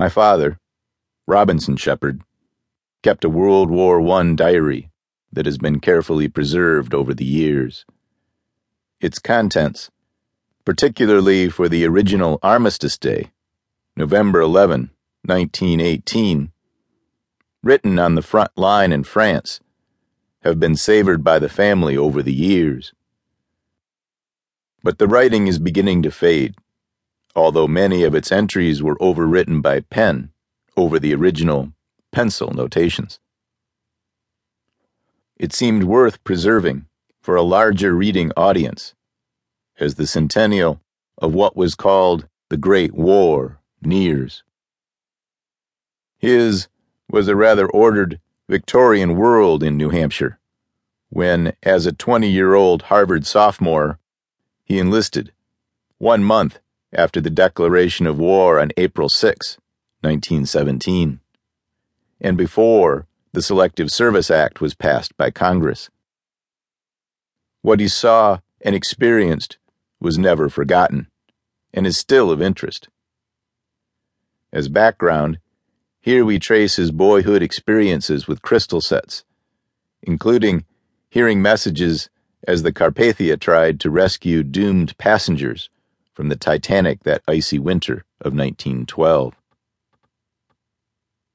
My father, Robinson Shepard, kept a World War I diary that has been carefully preserved over the years. Its contents, particularly for the original Armistice Day, November 11, 1918, written on the front line in France, have been savored by the family over the years. But the writing is beginning to fade, although many of its entries were overwritten by pen over the original pencil notations. It seemed worth preserving for a larger reading audience, as the centennial of what was called the Great War nears. His was a rather ordered Victorian world in New Hampshire when, as a 20 year old Harvard sophomore, he enlisted one month after the declaration of war on April 6, 1917, and before the Selective Service Act was passed by Congress. What he saw and experienced was never forgotten and is still of interest. As background, here we trace his boyhood experiences with crystal sets, including hearing messages as the Carpathia tried to rescue doomed passengers from the Titanic that icy winter of 1912.